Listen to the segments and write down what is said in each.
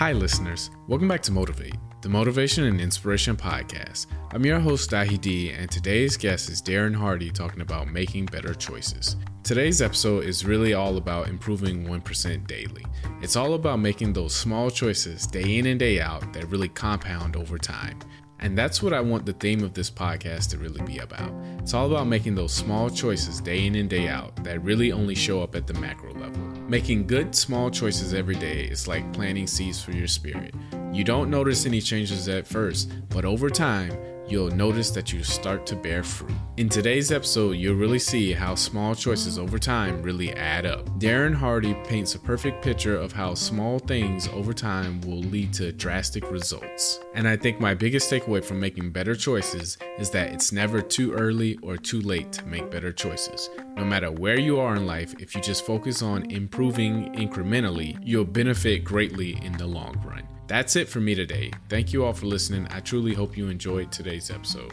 Hi, listeners. Welcome back to Motivate, the Motivation and Inspiration Podcast. I'm your host, Dahi D, and today's guest is Darren Hardy talking about making better choices. Today's episode is really all about improving 1% daily. It's all about making those small choices day in and day out that really compound over time. And that's what I want the theme of this podcast to really be about. It's all about making those small choices day in and day out that really only show up at the macro level. Making good small choices every day is like planting seeds for your spirit. You don't notice any changes at first, but over time, you'll notice that you start to bear fruit. In today's episode, you'll really see how small choices over time really add up. Darren Hardy paints a perfect picture of how small things over time will lead to drastic results. And I think my biggest takeaway from making better choices is that it's never too early or too late to make better choices. No matter where you are in life, if you just focus on improving incrementally, you'll benefit greatly in the long run. That's it for me today. Thank you all for listening. I truly hope you enjoyed today's episode.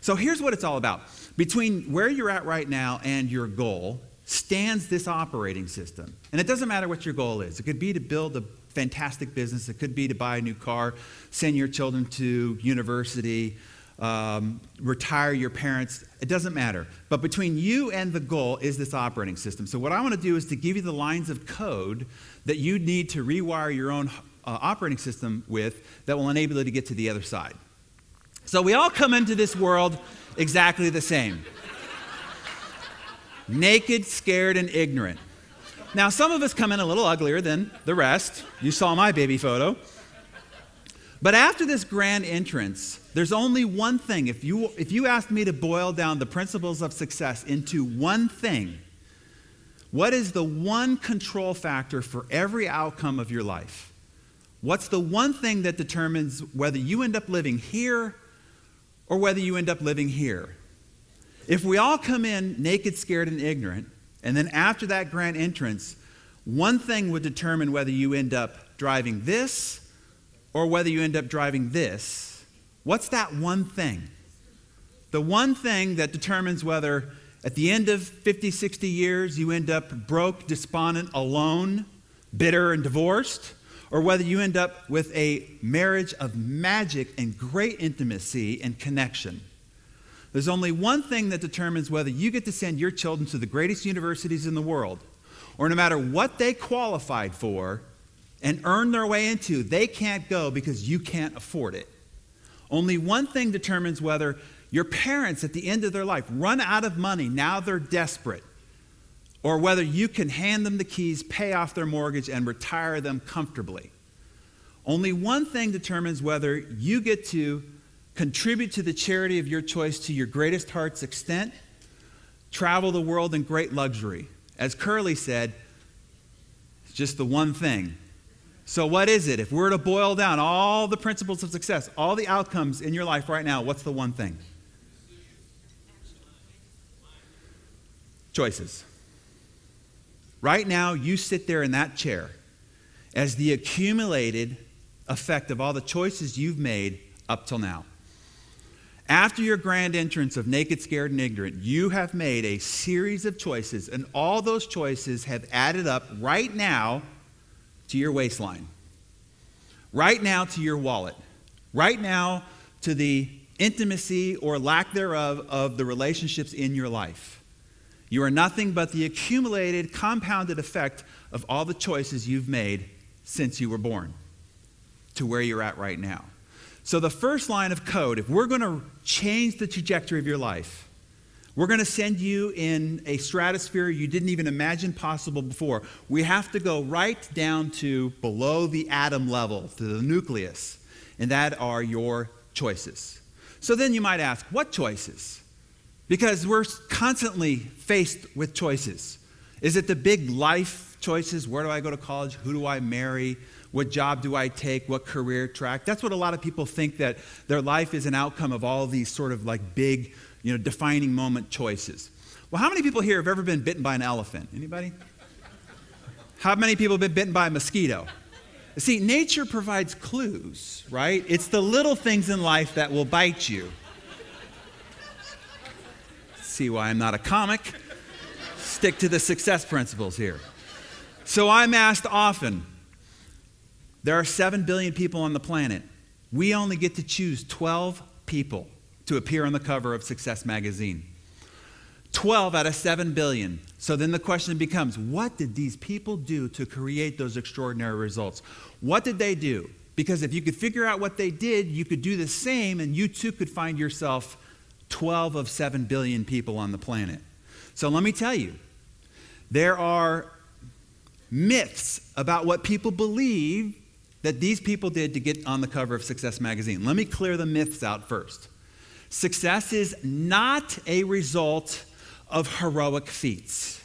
So here's what it's all about. Between where you're at right now and your goal stands this operating system. And it doesn't matter what your goal is. It could be to build a fantastic business, it could be to buy a new car, send your children to university, um, retire your parents. It doesn't matter. But between you and the goal is this operating system. So, what I want to do is to give you the lines of code that you need to rewire your own uh, operating system with that will enable you to get to the other side. So we all come into this world exactly the same naked, scared, and ignorant. Now, some of us come in a little uglier than the rest. You saw my baby photo. But after this grand entrance, there's only one thing. If you, if you asked me to boil down the principles of success into one thing, what is the one control factor for every outcome of your life? What's the one thing that determines whether you end up living here or whether you end up living here. If we all come in naked, scared, and ignorant, and then after that grand entrance, one thing would determine whether you end up driving this or whether you end up driving this. What's that one thing? The one thing that determines whether at the end of 50, 60 years you end up broke, despondent, alone, bitter, and divorced, or whether you end up with a marriage of magic and great intimacy and connection. There's only one thing that determines whether you get to send your children to the greatest universities in the world, or no matter what they qualified for and earned their way into, they can't go because you can't afford it. Only one thing determines whether your parents at the end of their life run out of money, now they're desperate, or whether you can hand them the keys, pay off their mortgage, and retire them comfortably. Only one thing determines whether you get to contribute to the charity of your choice to your greatest heart's extent, travel the world in great luxury. As Curly said, it's just the one thing. So, what is it? If we're to boil down all the principles of success, all the outcomes in your life right now, what's the one thing? Choices. Right now, you sit there in that chair as the accumulated effect of all the choices you've made up till now. After your grand entrance of naked, scared, and ignorant, you have made a series of choices, and all those choices have added up right now to your waistline, right now to your wallet, right now to the intimacy or lack thereof of the relationships in your life. You are nothing but the accumulated, compounded effect of all the choices you've made since you were born to where you're at right now. So, the first line of code, if we're going to change the trajectory of your life, we're going to send you in a stratosphere you didn't even imagine possible before. We have to go right down to below the atom level, to the nucleus, and that are your choices. So then you might ask, what choices? Because we're constantly faced with choices. Is it the big life choices. Where do I go to college? Who do I marry? What job do I take? What career track? That's what a lot of people think that their life is an outcome of all these sort of like big, you know, defining moment choices. Well, how many people here have ever been bitten by an elephant? Anybody? How many people have been bitten by a mosquito? See, nature provides clues, right? It's the little things in life that will bite you. See why I'm not a comic? Stick to the success principles here. So I'm asked often there are 7 billion people on the planet. We only get to choose 12 people to appear on the cover of Success magazine. 12 out of 7 billion. So then the question becomes what did these people do to create those extraordinary results? What did they do? Because if you could figure out what they did, you could do the same and you too could find yourself 12 of 7 billion people on the planet. So let me tell you, there are myths about what people believe that these people did to get on the cover of Success magazine. Let me clear the myths out first. Success is not a result of heroic feats.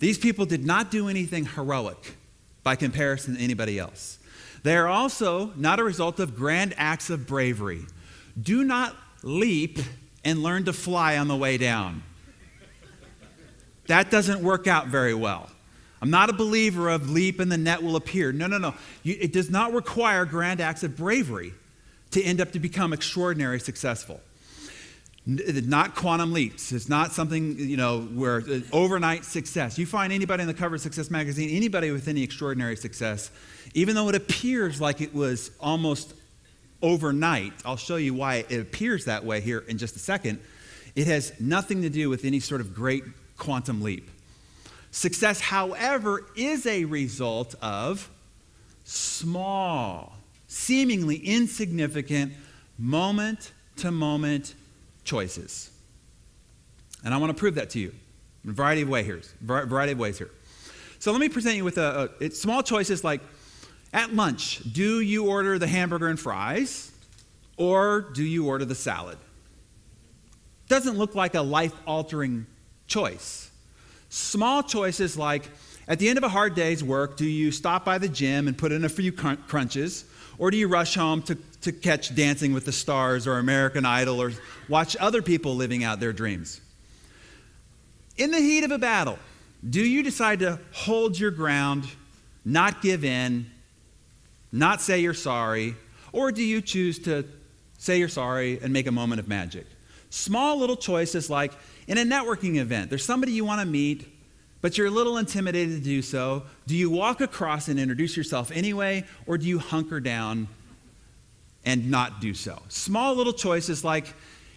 These people did not do anything heroic by comparison to anybody else. They are also not a result of grand acts of bravery. Do not leap and learn to fly on the way down. That doesn't work out very well. I'm not a believer of leap and the net will appear. No, no, no. You, it does not require grand acts of bravery to end up to become extraordinary successful. Not quantum leaps. It's not something, you know, where uh, overnight success. You find anybody in the cover of Success Magazine, anybody with any extraordinary success, even though it appears like it was almost overnight, I'll show you why it appears that way here in just a second. It has nothing to do with any sort of great quantum leap. Success, however, is a result of small, seemingly insignificant, moment to moment choices. And I want to prove that to you in a variety of ways here. Variety of ways here. So let me present you with a, a small choices like at lunch, do you order the hamburger and fries or do you order the salad? Doesn't look like a life altering choice. Small choices like at the end of a hard day's work, do you stop by the gym and put in a few crunches? Or do you rush home to, to catch Dancing with the Stars or American Idol or watch other people living out their dreams? In the heat of a battle, do you decide to hold your ground, not give in, not say you're sorry, or do you choose to say you're sorry and make a moment of magic? Small little choices like in a networking event, there's somebody you want to meet, but you're a little intimidated to do so. Do you walk across and introduce yourself anyway, or do you hunker down and not do so? Small little choices like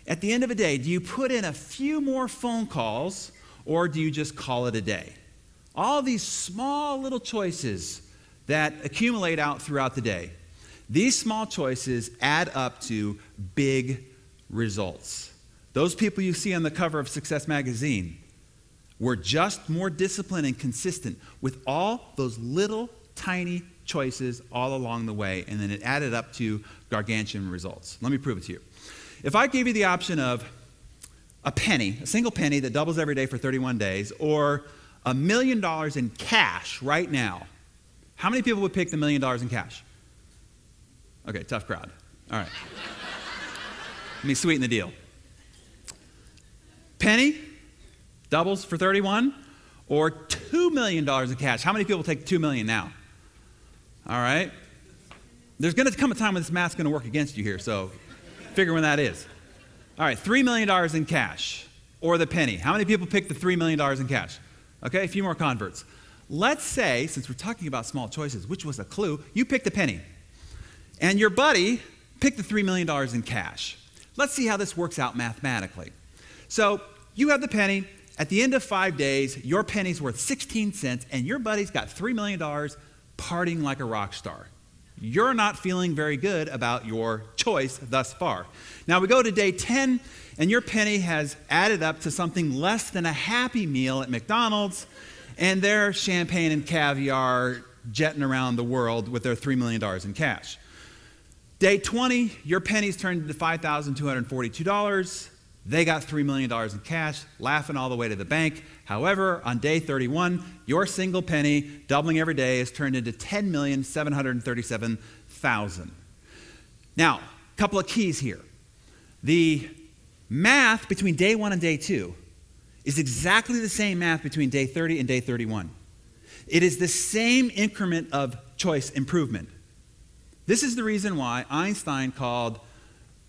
at the end of a day, do you put in a few more phone calls, or do you just call it a day? All these small little choices that accumulate out throughout the day. These small choices add up to big results. Those people you see on the cover of Success Magazine were just more disciplined and consistent with all those little tiny choices all along the way, and then it added up to gargantuan results. Let me prove it to you. If I gave you the option of a penny, a single penny that doubles every day for 31 days, or a million dollars in cash right now, how many people would pick the million dollars in cash? Okay, tough crowd. All right. Let me sweeten the deal. Penny, doubles for 31, or $2 million in cash. How many people take 2 million now? All right. There's going to come a time when this math's going to work against you here, so figure when that is. All right, $3 million in cash, or the penny. How many people pick the $3 million in cash? Okay, a few more converts. Let's say, since we're talking about small choices, which was a clue, you picked the penny. And your buddy picked the $3 million in cash. Let's see how this works out mathematically. So you have the penny. At the end of five days, your penny's worth 16 cents, and your buddy's got $3 million partying like a rock star. You're not feeling very good about your choice thus far. Now we go to day 10, and your penny has added up to something less than a happy meal at McDonald's, and their champagne and caviar jetting around the world with their $3 million in cash. Day 20, your pennies turned into $5,242. They got $3 million in cash, laughing all the way to the bank. However, on day 31, your single penny, doubling every day, is turned into 10,737,000. Now, a couple of keys here. The math between day one and day two is exactly the same math between day 30 and day 31. It is the same increment of choice improvement. This is the reason why Einstein called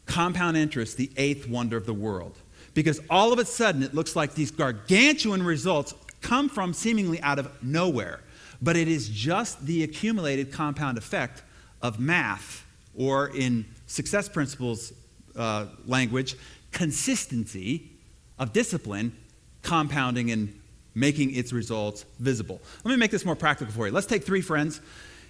compound interest the eighth wonder of the world. Because all of a sudden it looks like these gargantuan results come from seemingly out of nowhere. But it is just the accumulated compound effect of math, or in success principles uh, language, consistency of discipline compounding and making its results visible. Let me make this more practical for you. Let's take three friends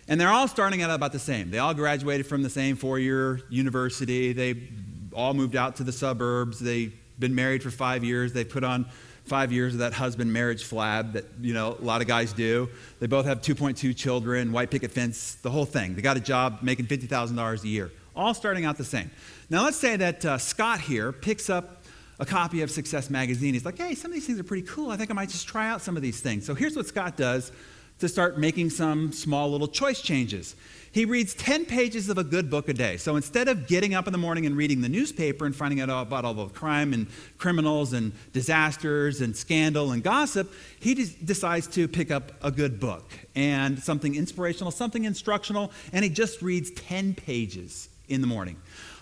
and they're all starting out about the same. They all graduated from the same four year university. They all moved out to the suburbs. They've been married for five years. They put on five years of that husband marriage flab that you know a lot of guys do. They both have 2.2 children, white picket fence, the whole thing. They got a job making $50,000 a year, all starting out the same. Now let's say that uh, Scott here picks up a copy of Success Magazine. He's like, hey, some of these things are pretty cool. I think I might just try out some of these things. So here's what Scott does to start making some small little choice changes. He reads 10 pages of a good book a day. So instead of getting up in the morning and reading the newspaper and finding out about all the crime and criminals and disasters and scandal and gossip, he decides to pick up a good book and something inspirational, something instructional, and he just reads 10 pages in the morning.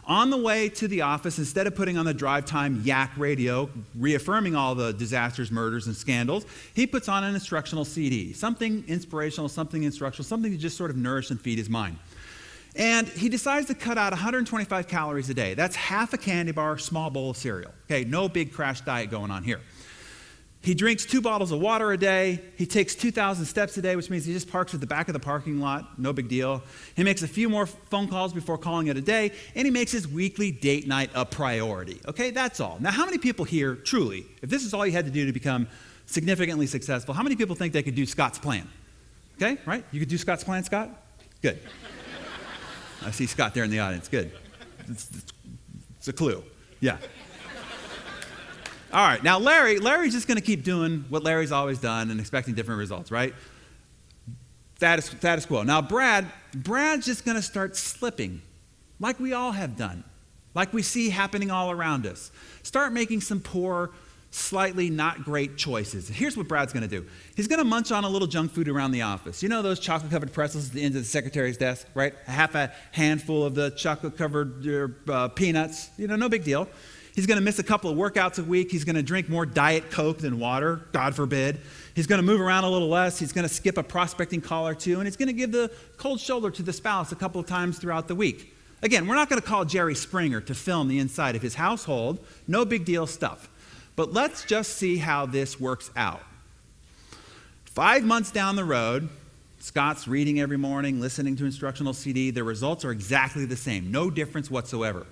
On the way to the office, instead of putting on the drive time yak radio, reaffirming all the disasters, murders, and scandals, he puts on an instructional CD. Something inspirational, something instructional, something to just sort of nourish and feed his mind. And he decides to cut out 125 calories a day. That's half a candy bar, small bowl of cereal. Okay, no big crash diet going on here. He drinks two bottles of water a day. He takes 2,000 steps a day, which means he just parks at the back of the parking lot. No big deal. He makes a few more phone calls before calling it a day, and he makes his weekly date night a priority. Okay, that's all. Now, how many people here, truly, if this is all you had to do to become significantly successful, how many people think they could do Scott's plan? Okay, right? You could do Scott's plan, Scott? Good. I see Scott there in the audience. Good. It's, it's, it's a clue. Yeah. All right, now Larry, Larry's just going to keep doing what Larry's always done and expecting different results, right? Status, status quo. Now Brad, Brad's just going to start slipping, like we all have done, like we see happening all around us. Start making some poor, slightly not great choices. Here's what Brad's going to do. He's going to munch on a little junk food around the office. You know those chocolate-covered pretzels at the end of the secretary's desk, right? A half a handful of the chocolate-covered uh, peanuts. You know, no big deal. He's going to miss a couple of workouts a week. He's going to drink more Diet Coke than water, God forbid. He's going to move around a little less. He's going to skip a prospecting call or two. And he's going to give the cold shoulder to the spouse a couple of times throughout the week. Again, we're not going to call Jerry Springer to film the inside of his household. No big deal stuff. But let's just see how this works out. Five months down the road, Scott's reading every morning, listening to instructional CD. The results are exactly the same, no difference whatsoever.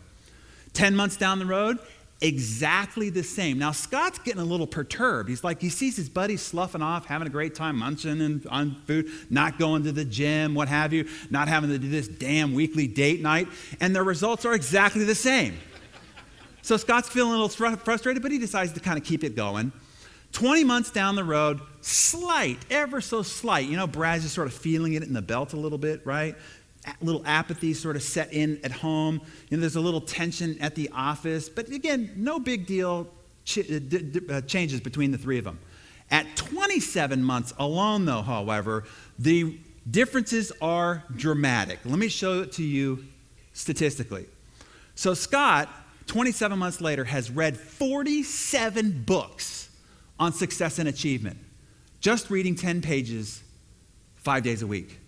10 months down the road, exactly the same. Now, Scott's getting a little perturbed. He's like, he sees his buddies sloughing off, having a great time, munching and, on food, not going to the gym, what have you, not having to do this damn weekly date night, and their results are exactly the same. So Scott's feeling a little frustrated, but he decides to kind of keep it going. 20 months down the road, slight, ever so slight. You know, Brad's just sort of feeling it in the belt a little bit, right? Little apathy sort of set in at home. You know, there's a little tension at the office. But again, no big deal ch- uh, d- d- uh, changes between the three of them. At 27 months alone, though, however, the differences are dramatic. Let me show it to you statistically. So, Scott, 27 months later, has read 47 books on success and achievement, just reading 10 pages five days a week.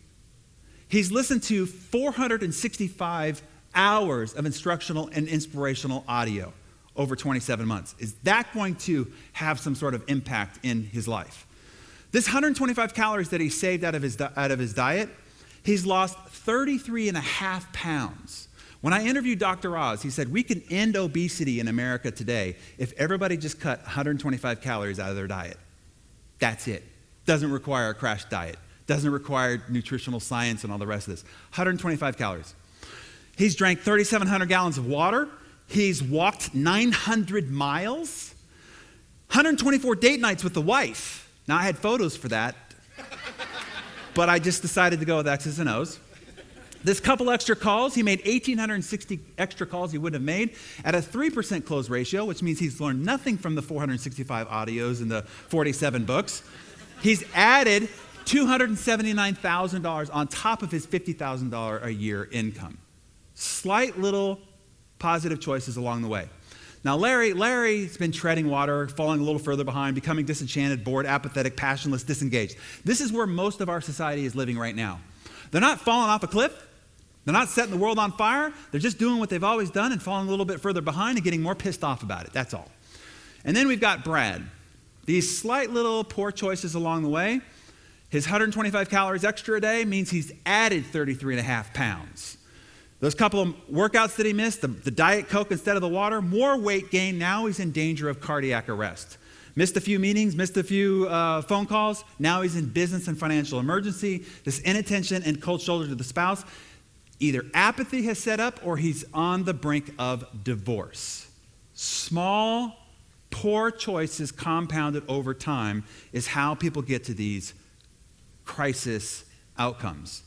He's listened to 465 hours of instructional and inspirational audio over 27 months. Is that going to have some sort of impact in his life? This 125 calories that he saved out of his, out of his diet, he's lost 33 and a half pounds. When I interviewed Dr. Oz, he said we can end obesity in America today if everybody just cut 125 calories out of their diet. That's it. Doesn't require a crash diet. Doesn't require nutritional science and all the rest of this. 125 calories. He's drank 3,700 gallons of water. He's walked 900 miles, 124 date nights with the wife. Now, I had photos for that, but I just decided to go with X's and O's. This couple extra calls, he made 1,860 extra calls he wouldn't have made at a 3% close ratio, which means he's learned nothing from the 465 audios and the 47 books. He's added $279,000 on top of his $50,000 a year income. Slight little positive choices along the way. Now, Larry, Larry's been treading water, falling a little further behind, becoming disenchanted, bored, apathetic, passionless, disengaged. This is where most of our society is living right now. They're not falling off a cliff. They're not setting the world on fire. They're just doing what they've always done and falling a little bit further behind and getting more pissed off about it. That's all. And then we've got Brad. These slight little poor choices along the way. His 125 calories extra a day means he's added 33 and a half pounds. Those couple of workouts that he missed, the, the, Diet Coke instead of the water, more weight gain. Now he's in danger of cardiac arrest. Missed a few meetings, missed a few uh, phone calls. Now he's in business and financial emergency. This inattention and cold shoulder to the spouse. Either apathy has set up or he's on the brink of divorce. Small, poor choices compounded over time is how people get to these crisis outcomes.